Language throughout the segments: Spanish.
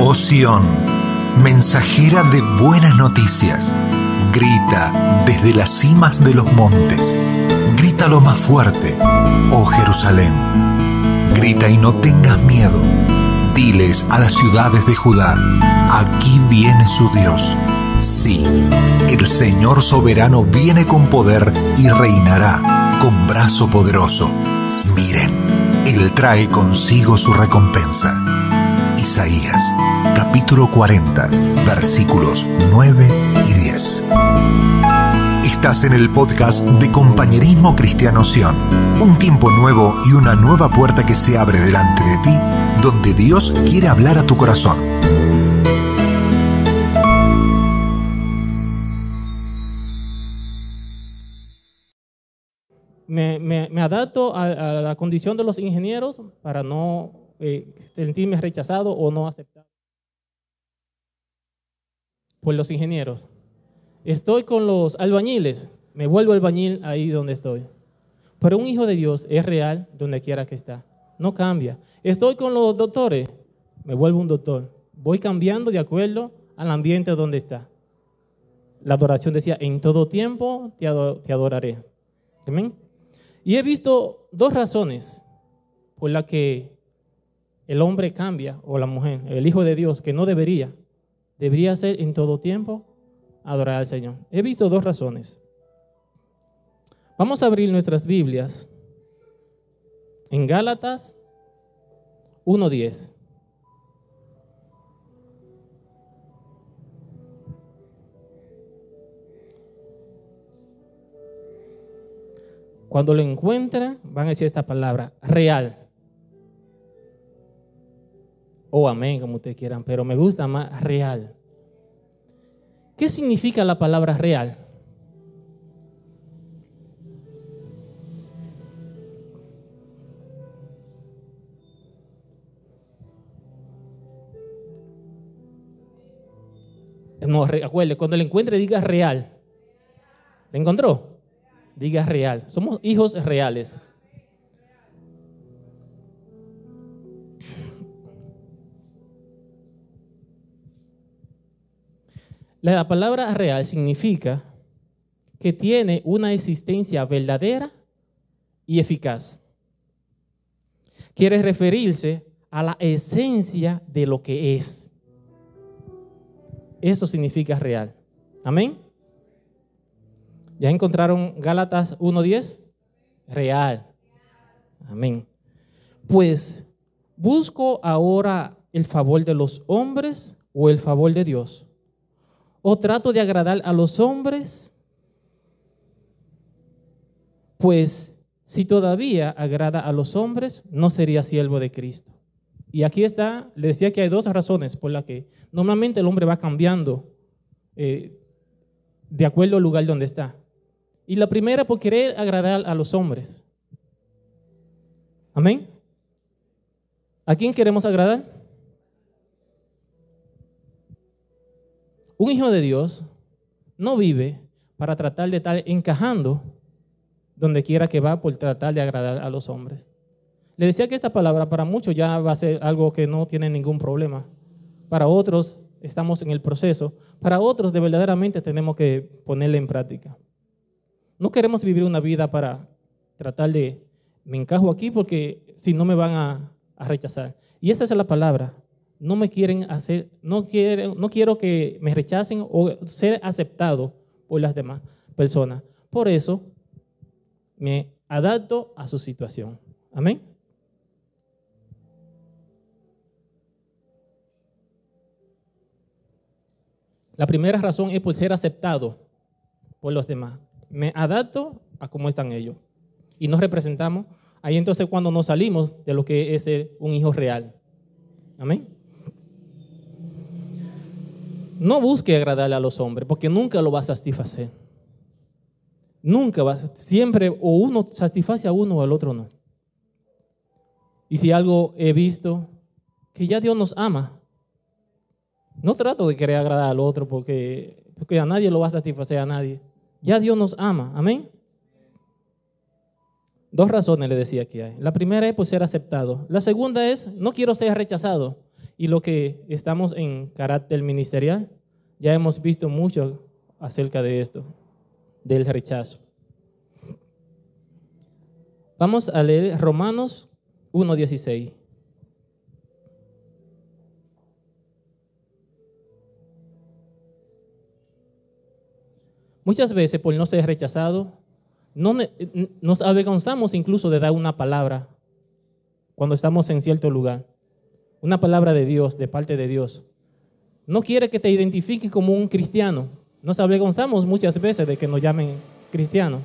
Oh Sión, mensajera de buenas noticias, grita desde las cimas de los montes, grita lo más fuerte, oh Jerusalén, grita y no tengas miedo, diles a las ciudades de Judá, aquí viene su Dios. Sí, el Señor soberano viene con poder y reinará con brazo poderoso. Miren, Él trae consigo su recompensa. Isaías, capítulo 40, versículos 9 y 10. Estás en el podcast de Compañerismo Cristiano Sion, un tiempo nuevo y una nueva puerta que se abre delante de ti, donde Dios quiere hablar a tu corazón. me, adapto a, a la condición de los ingenieros para no eh, sentirme rechazado o no aceptado por los ingenieros. Estoy con los albañiles, me vuelvo albañil ahí donde estoy. Pero un hijo de Dios es real donde quiera que está, no cambia. Estoy con los doctores, me vuelvo un doctor. Voy cambiando de acuerdo al ambiente donde está. La adoración decía, en todo tiempo te adoraré. Amén. Y he visto dos razones por las que el hombre cambia, o la mujer, el Hijo de Dios, que no debería, debería ser en todo tiempo adorar al Señor. He visto dos razones. Vamos a abrir nuestras Biblias en Gálatas 1.10. Cuando lo encuentren, van a decir esta palabra, real. O amén, como ustedes quieran, pero me gusta más real. ¿Qué significa la palabra real? No, recuerde, cuando lo encuentre diga real. ¿Le encontró? Diga real. Somos hijos reales. La palabra real significa que tiene una existencia verdadera y eficaz. Quiere referirse a la esencia de lo que es. Eso significa real. Amén. ¿Ya encontraron Gálatas 1.10? Real. Amén. Pues, ¿busco ahora el favor de los hombres o el favor de Dios? ¿O trato de agradar a los hombres? Pues, si todavía agrada a los hombres, no sería siervo de Cristo. Y aquí está, le decía que hay dos razones por las que normalmente el hombre va cambiando eh, de acuerdo al lugar donde está. Y la primera por querer agradar a los hombres. Amén. ¿A quién queremos agradar? Un hijo de Dios no vive para tratar de estar encajando donde quiera que va por tratar de agradar a los hombres. Le decía que esta palabra para muchos ya va a ser algo que no tiene ningún problema. Para otros estamos en el proceso. Para otros de verdaderamente tenemos que ponerla en práctica. No queremos vivir una vida para tratar de, me encajo aquí porque si no me van a, a rechazar. Y esa es la palabra. No me quieren hacer, no, quieren, no quiero que me rechacen o ser aceptado por las demás personas. Por eso me adapto a su situación. Amén. La primera razón es por ser aceptado por los demás. Me adapto a cómo están ellos. Y nos representamos. Ahí entonces cuando nos salimos de lo que es un hijo real. Amén. No busque agradarle a los hombres porque nunca lo va a satisfacer. Nunca va, siempre o uno satisface a uno o al otro no. Y si algo he visto, que ya Dios nos ama. No trato de querer agradar al otro porque, porque a nadie lo va a satisfacer a nadie. Ya Dios nos ama. Amén. Dos razones le decía que hay. La primera es por ser aceptado. La segunda es, no quiero ser rechazado. Y lo que estamos en carácter ministerial, ya hemos visto mucho acerca de esto, del rechazo. Vamos a leer Romanos 1.16. Muchas veces por no ser rechazado, no, nos avergonzamos incluso de dar una palabra cuando estamos en cierto lugar. Una palabra de Dios, de parte de Dios. No quiere que te identifiques como un cristiano. Nos avergonzamos muchas veces de que nos llamen cristiano.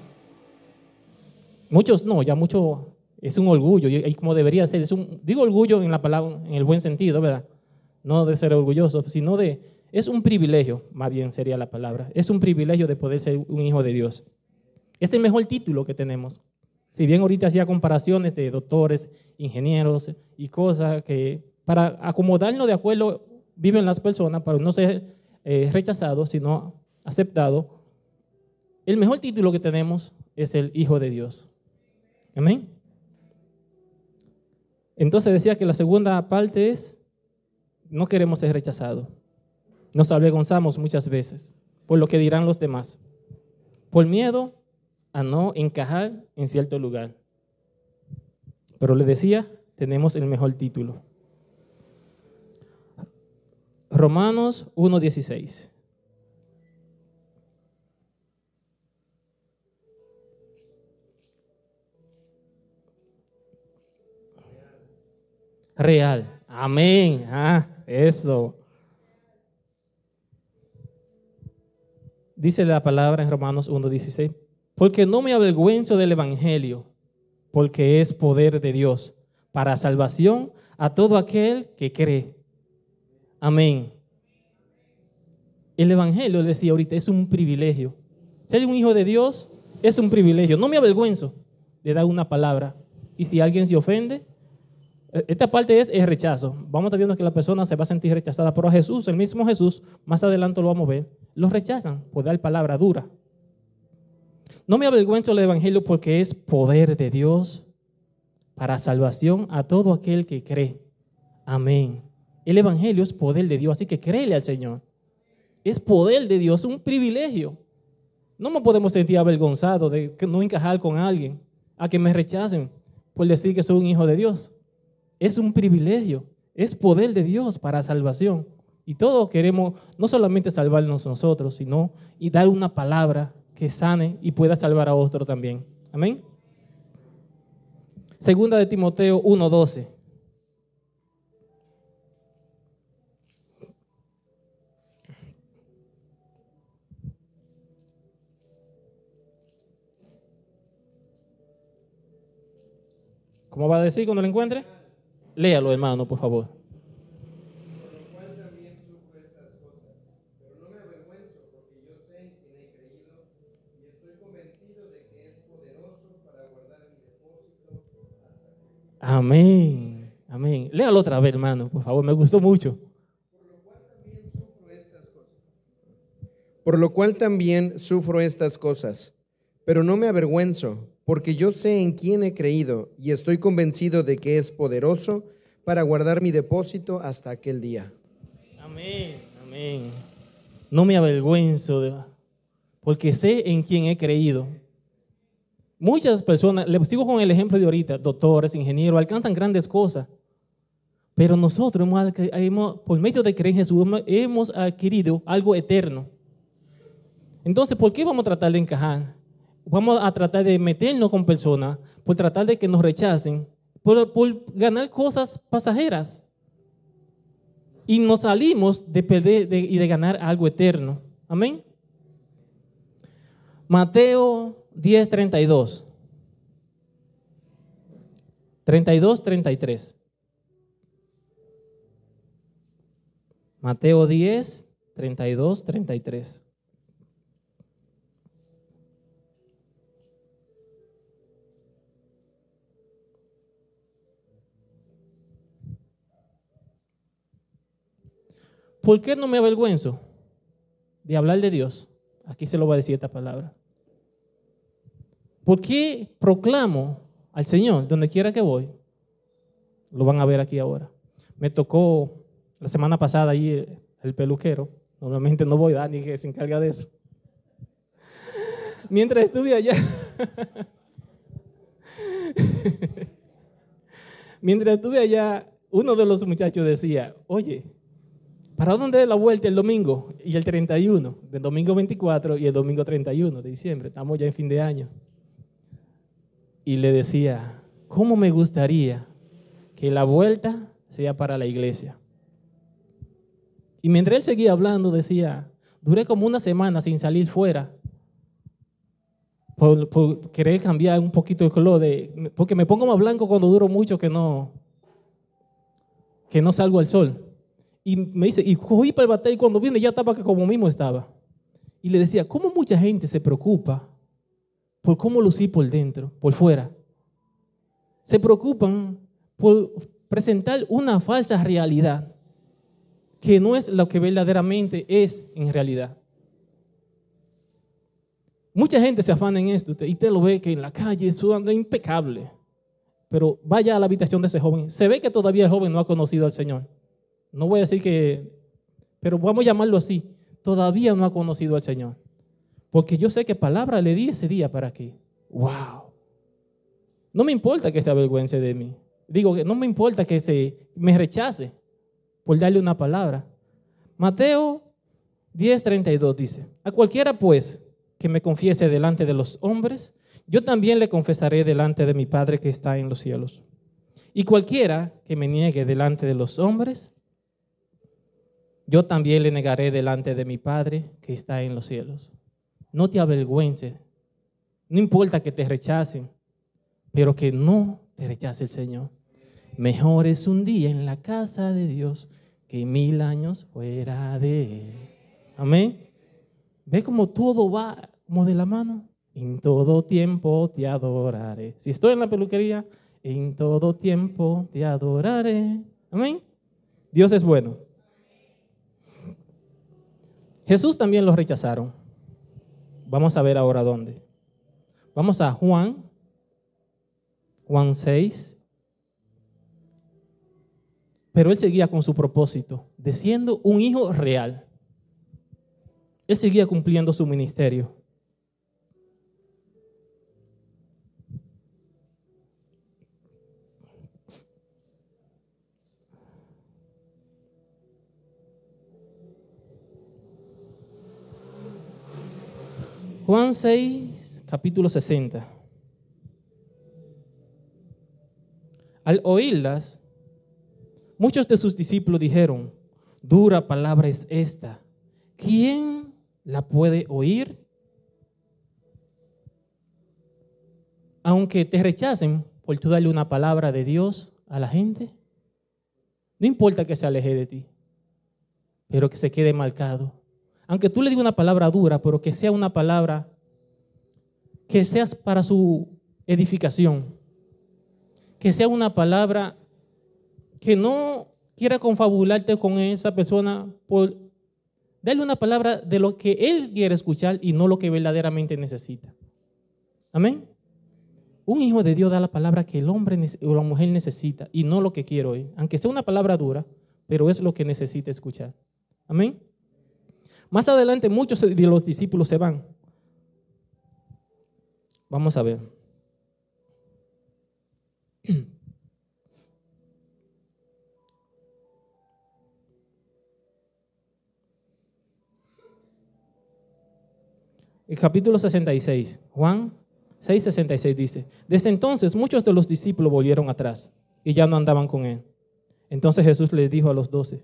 Muchos no, ya mucho es un orgullo, y como debería ser. Es un, digo orgullo en la palabra, en el buen sentido, ¿verdad? No de ser orgulloso, sino de es un privilegio, más bien sería la palabra. Es un privilegio de poder ser un hijo de Dios. Es el mejor título que tenemos. Si bien ahorita hacía comparaciones de doctores, ingenieros y cosas que para acomodarnos de acuerdo viven las personas, para no ser eh, rechazados, sino aceptados, el mejor título que tenemos es el Hijo de Dios. Amén. Entonces decía que la segunda parte es, no queremos ser rechazados. Nos avergonzamos muchas veces por lo que dirán los demás, por miedo a no encajar en cierto lugar. Pero le decía, tenemos el mejor título. Romanos 1.16. Real. Amén. Ah, eso. Dice la palabra en Romanos 1.16, porque no me avergüenzo del Evangelio, porque es poder de Dios para salvación a todo aquel que cree. Amén. El Evangelio, decía ahorita, es un privilegio. Ser un hijo de Dios es un privilegio. No me avergüenzo de dar una palabra. Y si alguien se ofende, esta parte es el rechazo. Vamos a estar viendo que la persona se va a sentir rechazada, pero Jesús, el mismo Jesús, más adelante lo vamos a ver, los rechazan por dar palabra dura. No me avergüenzo del Evangelio porque es poder de Dios para salvación a todo aquel que cree. Amén. El Evangelio es poder de Dios, así que créele al Señor. Es poder de Dios, un privilegio. No me podemos sentir avergonzados de no encajar con alguien, a que me rechacen por decir que soy un hijo de Dios. Es un privilegio, es poder de Dios para salvación. Y todos queremos no solamente salvarnos nosotros, sino y dar una palabra que sane y pueda salvar a otro también. Amén. Segunda de Timoteo 1:12. ¿Cómo va a decir cuando lo encuentre? Léalo, hermano, por favor. Amén. Amén. Léalo otra vez, hermano, por favor. Me gustó mucho. Por lo cual también sufro estas cosas, pero no me avergüenzo, porque yo sé en quién he creído y estoy convencido de que es poderoso para guardar mi depósito hasta aquel día. Amén, amén. No me avergüenzo, porque sé en quién he creído. Muchas personas, les sigo con el ejemplo de ahorita, doctores, ingenieros, alcanzan grandes cosas. Pero nosotros, hemos, por medio de creer en Jesús, hemos adquirido algo eterno. Entonces, ¿por qué vamos a tratar de encajar? Vamos a tratar de meternos con personas por tratar de que nos rechacen, por, ganar cosas pasajeras. Y nos salimos de perder y de ganar algo eterno. Amén. Mateo 10, 32. 32, 33. Mateo 10, 32, 33. ¿Por qué no me avergüenzo de hablar de Dios? Aquí se lo va a decir esta palabra. ¿Por qué proclamo al Señor donde quiera que voy? Lo van a ver aquí ahora. Me tocó la semana pasada ahí el peluquero. Normalmente no voy, Dani que se encarga de eso. Mientras estuve allá, mientras estuve allá, uno de los muchachos decía, oye, ¿para dónde es la vuelta el domingo? Y el 31, del domingo 24 y el domingo 31 de diciembre, estamos ya en fin de año. Y le decía, ¿cómo me gustaría que la vuelta sea para la iglesia? Y mientras él seguía hablando, decía, duré como una semana sin salir fuera por, querer cambiar un poquito el color, porque me pongo más blanco cuando duro mucho que no, que no salgo al sol. Y me dice, y cogí para el bate y cuando viene ya estaba como mismo estaba. Y le decía, ¿cómo mucha gente se preocupa por cómo lucí por dentro, por fuera? Se preocupan por presentar una falsa realidad que no es lo que verdaderamente es en realidad. Mucha gente se afana en esto y usted lo ve que en la calle eso anda impecable. Pero vaya a la habitación de ese joven. Se ve que todavía el joven no ha conocido al Señor. No voy a decir que, pero vamos a llamarlo así. Todavía no ha conocido al Señor. Porque yo sé qué palabra le di ese día para que, wow. No me importa que se avergüence de mí. Digo que no me importa que se me rechace por darle una palabra. Mateo 10:32 dice, a cualquiera pues que me confiese delante de los hombres, yo también le confesaré delante de mi Padre que está en los cielos. Y cualquiera que me niegue delante de los hombres, yo también le negaré delante de mi Padre que está en los cielos. No te avergüences. No importa que te rechacen, pero que no te rechace el Señor. Mejor es un día en la casa de Dios que mil años fuera de Él. Amén. Ve cómo todo va como de la mano. En todo tiempo te adoraré. Si estoy en la peluquería, en todo tiempo te adoraré. Amén. Dios es bueno. Jesús también lo rechazaron. Vamos a ver ahora dónde. Vamos a Juan, Juan 6. Pero él seguía con su propósito, de siendo un hijo real. Él seguía cumpliendo su ministerio. Juan 6, capítulo 60. Al oírlas, muchos de sus discípulos dijeron, dura palabra es esta. ¿Quién la puede oír? Aunque te rechacen por tú darle una palabra de Dios a la gente, no importa que se aleje de ti, pero que se quede marcado aunque tú le digas una palabra dura, pero que sea una palabra que sea para su edificación, que sea una palabra que no quiera confabularte con esa persona por darle una palabra de lo que él quiere escuchar y no lo que verdaderamente necesita. Amén. Un hijo de Dios da la palabra que el hombre o la mujer necesita y no lo que quiere oír, aunque sea una palabra dura, pero es lo que necesita escuchar. Amén. Más adelante muchos de los discípulos se van. Vamos a ver. El capítulo 66, Juan 6, 66 dice, desde entonces muchos de los discípulos volvieron atrás y ya no andaban con él. Entonces Jesús les dijo a los doce,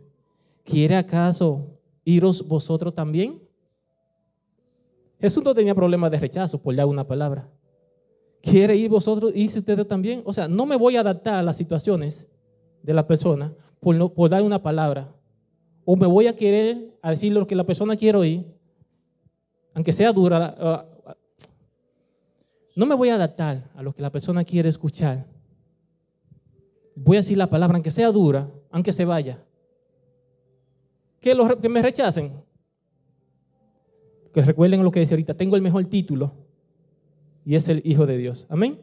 ¿quiere acaso iros vosotros también. Jesús no tenía problema de rechazo por dar una palabra. ¿Quiere ir vosotros? ¿Y ustedes también? O sea, no me voy a adaptar a las situaciones de la persona por, por dar una palabra. O me voy a querer a decir lo que la persona quiere oír, aunque sea dura. Uh, no me voy a adaptar a lo que la persona quiere escuchar. Voy a decir la palabra, aunque sea dura, aunque se vaya que, que me rechacen. Que recuerden lo que dice ahorita, tengo el mejor título y es el Hijo de Dios. Amén.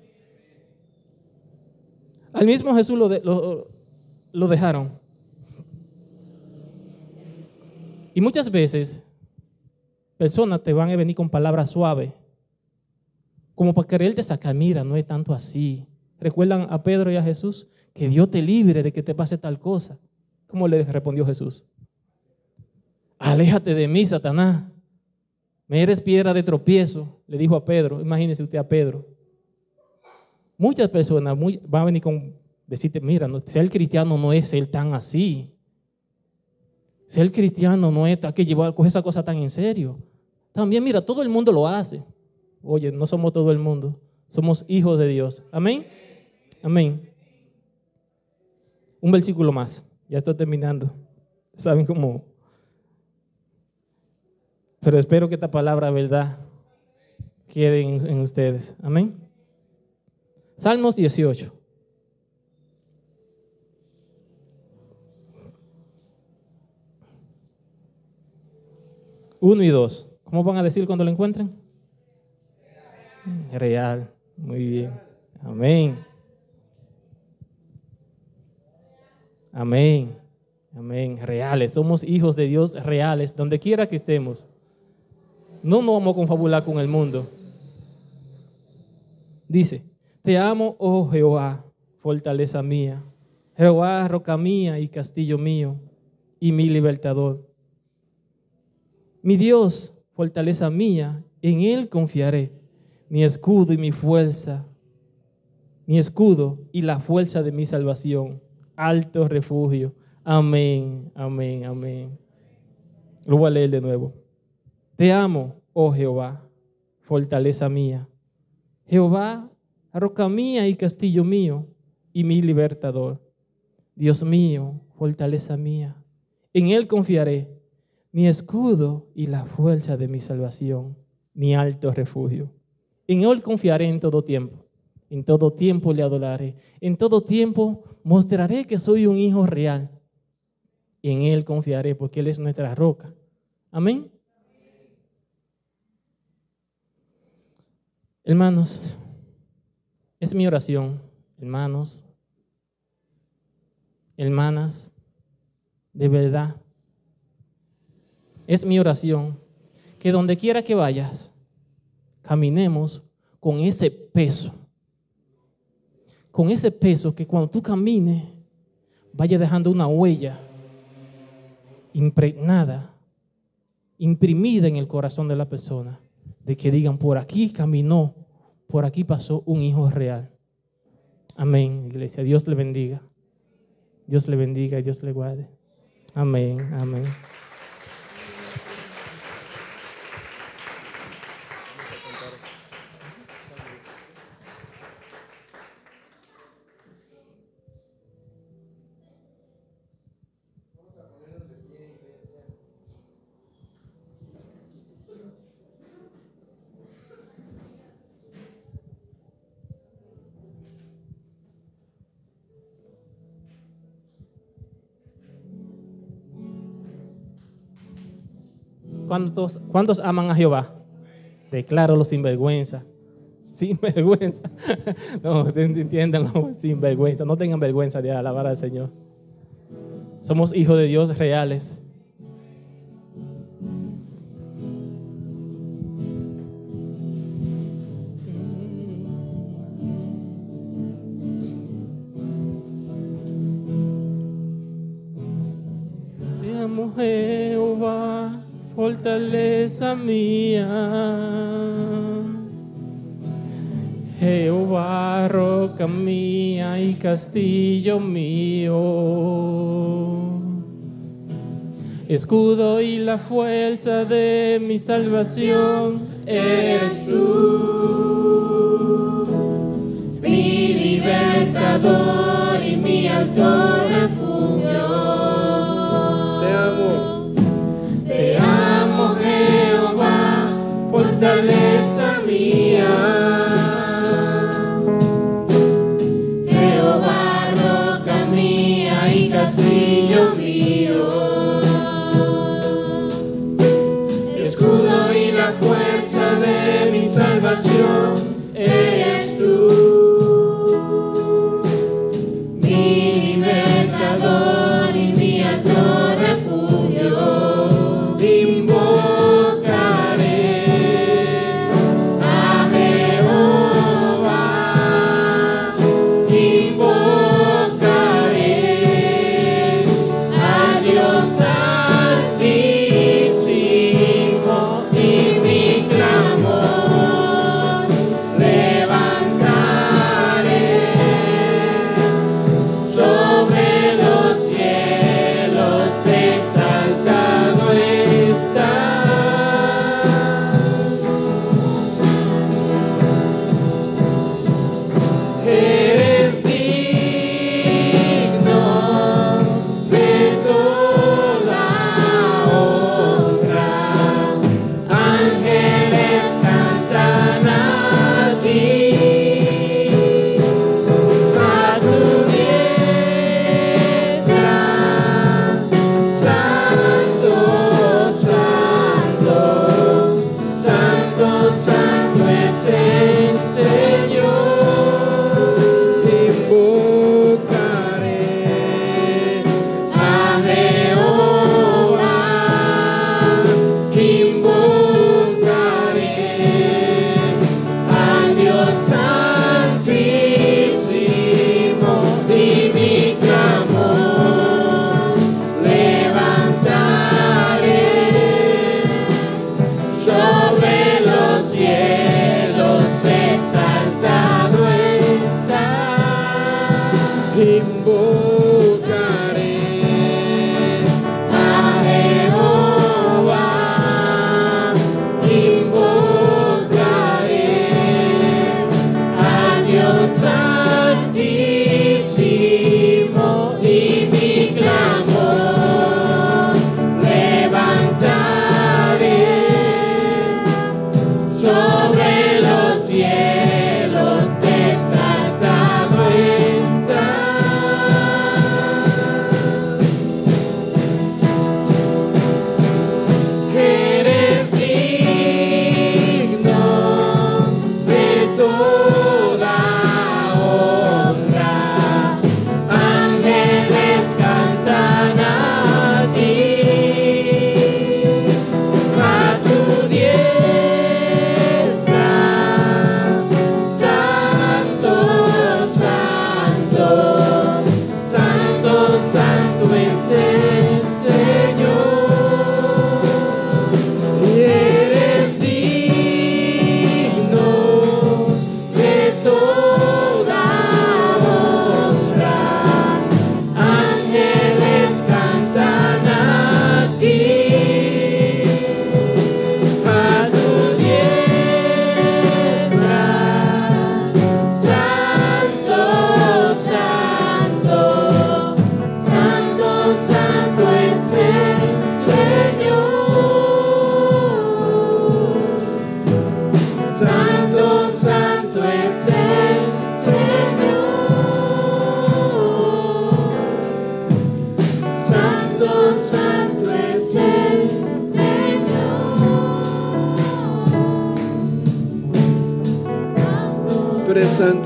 Al mismo Jesús lo, lo, dejaron. Y muchas veces personas te van a venir con palabras suaves, como para quererte sacar, mira, no es tanto así. ¿Recuerdan a Pedro y a Jesús? Que Dios te libre de que te pase tal cosa. ¿Cómo le respondió Jesús? Aléjate de mí, Satanás. Me eres piedra de tropiezo, le dijo a Pedro. Imagínese usted a Pedro. Muchas personas van a venir con decirte, mira, no, ser cristiano no es ser tan así. Ser cristiano no es que llevar coger esa cosa tan en serio. También, mira, todo el mundo lo hace. Oye, no somos todo el mundo, somos hijos de Dios. Amén. Amén. Un versículo más, ya estoy terminando. ¿Saben cómo? Pero espero que esta palabra, verdad, quede en, ustedes. Amén. Salmos 18. Uno y dos. ¿Cómo van a decir cuando lo encuentren? Real. Muy bien. Amén. Amén. Amén. Reales. Somos hijos de Dios reales, donde quiera que estemos. No nos vamos a confabular con el mundo. Dice, te amo, oh Jehová, fortaleza mía. Jehová, roca mía y castillo mío, y mi libertador. Mi Dios, fortaleza mía, en Él confiaré, mi escudo y mi fuerza, mi escudo y la fuerza de mi salvación, alto refugio. Amén, amén, amén. Lo voy a leer de nuevo. Te amo, oh Jehová, fortaleza mía. Jehová, roca mía y castillo mío, y mi libertador. Dios mío, fortaleza mía. En Él confiaré mi escudo y la fuerza de mi salvación, mi alto refugio. En Él confiaré en todo tiempo. En todo tiempo le adoraré. En todo tiempo mostraré que soy un hijo real. En Él confiaré porque Él es nuestra roca. Amén. Hermanos, es mi oración, hermanos, hermanas, de verdad es mi oración que donde quiera que vayas, caminemos con ese peso. Con ese peso que cuando tú camines, vaya dejando una huella impregnada, imprimida en el corazón de la persona, de que digan, por aquí caminó, por aquí pasó un hijo real. Amén, iglesia. Dios le bendiga. Dios le bendiga y Dios le guarde. Amén, amén. ¿Cuántos, ¿Cuántos aman a Jehová? Decláralo sin vergüenza. Sin vergüenza. No, entiéndanlo, sin vergüenza. No tengan vergüenza de alabar al Señor. Somos hijos de Dios reales. Fortaleza mía. Jehová, roca mía y castillo mío. Escudo y la fuerza de mi salvación eres tú. Mi libertador y mi alto mía. Jehová, roca mía y castillo mío. Escudo y la fuerza de mi salvación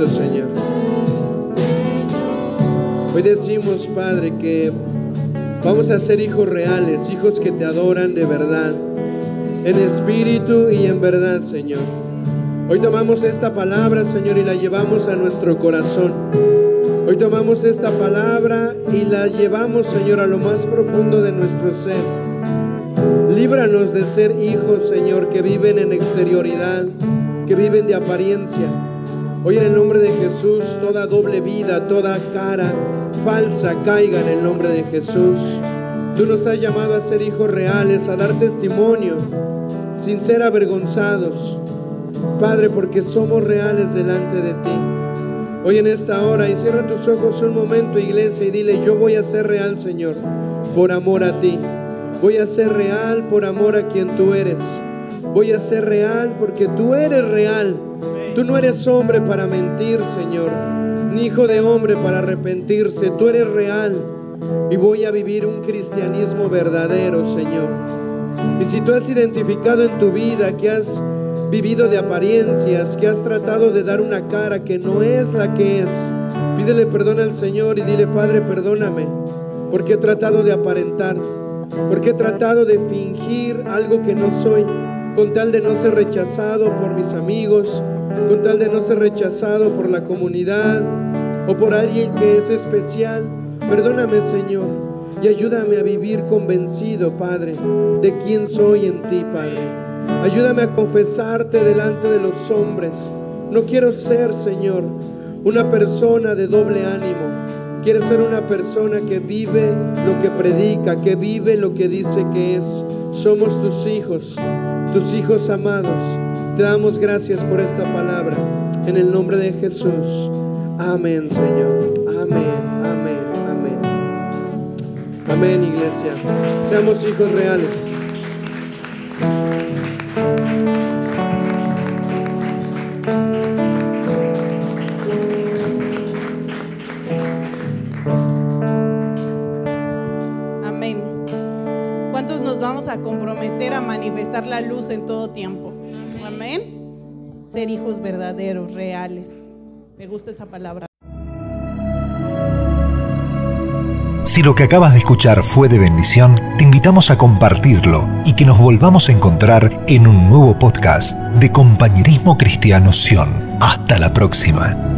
Señor. Hoy decimos, Padre, que vamos a ser hijos reales, hijos que te adoran de verdad, en espíritu y en verdad, Señor. Hoy tomamos esta palabra, Señor, y la llevamos a nuestro corazón. Hoy tomamos esta palabra y la llevamos, Señor, a lo más profundo de nuestro ser. Líbranos de ser hijos, Señor, que viven en exterioridad, que viven de apariencia. Hoy en el nombre de Jesús, toda doble vida, toda cara falsa caiga en el nombre de Jesús. Tú nos has llamado a ser hijos reales, a dar testimonio, sin ser avergonzados. Padre, porque somos reales delante de ti. Hoy en esta hora, y cierra tus ojos un momento, iglesia, y dile, yo voy a ser real, Señor, por amor a ti. Voy a ser real por amor a quien tú eres. Voy a ser real porque tú eres real. Tú no eres hombre para mentir, Señor, ni hijo de hombre para arrepentirse. Tú eres real. Y voy a vivir un cristianismo verdadero, Señor. Y si tú has identificado en tu vida que has vivido de apariencias, que has tratado de dar una cara que no es la que es, pídele perdón al Señor y dile, Padre, perdóname, porque he tratado de aparentar, porque he tratado de fingir algo que no soy, con tal de no ser rechazado por mis amigos, con tal de no ser rechazado por la comunidad o por alguien que es especial. Perdóname, Señor, y ayúdame a vivir convencido, Padre, de quién soy en ti, Padre. Ayúdame a confesarte delante de los hombres. No quiero ser, Señor, una persona de doble ánimo. Quiero ser una persona que vive lo que predica, que vive lo que dice que es. Somos tus hijos, tus hijos amados. Damos gracias por esta palabra. En el nombre de Jesús. Amén, Señor. Amén, amén, amén. Amén, iglesia. Seamos hijos reales. Amén. ¿Cuántos nos vamos a comprometer a manifestar la luz en todo. Ser hijos verdaderos, reales. Me gusta esa palabra. Si lo que acabas de escuchar fue de bendición, te invitamos a compartirlo y que nos volvamos a encontrar en un nuevo podcast de Compañerismo Cristiano Sion. Hasta la próxima.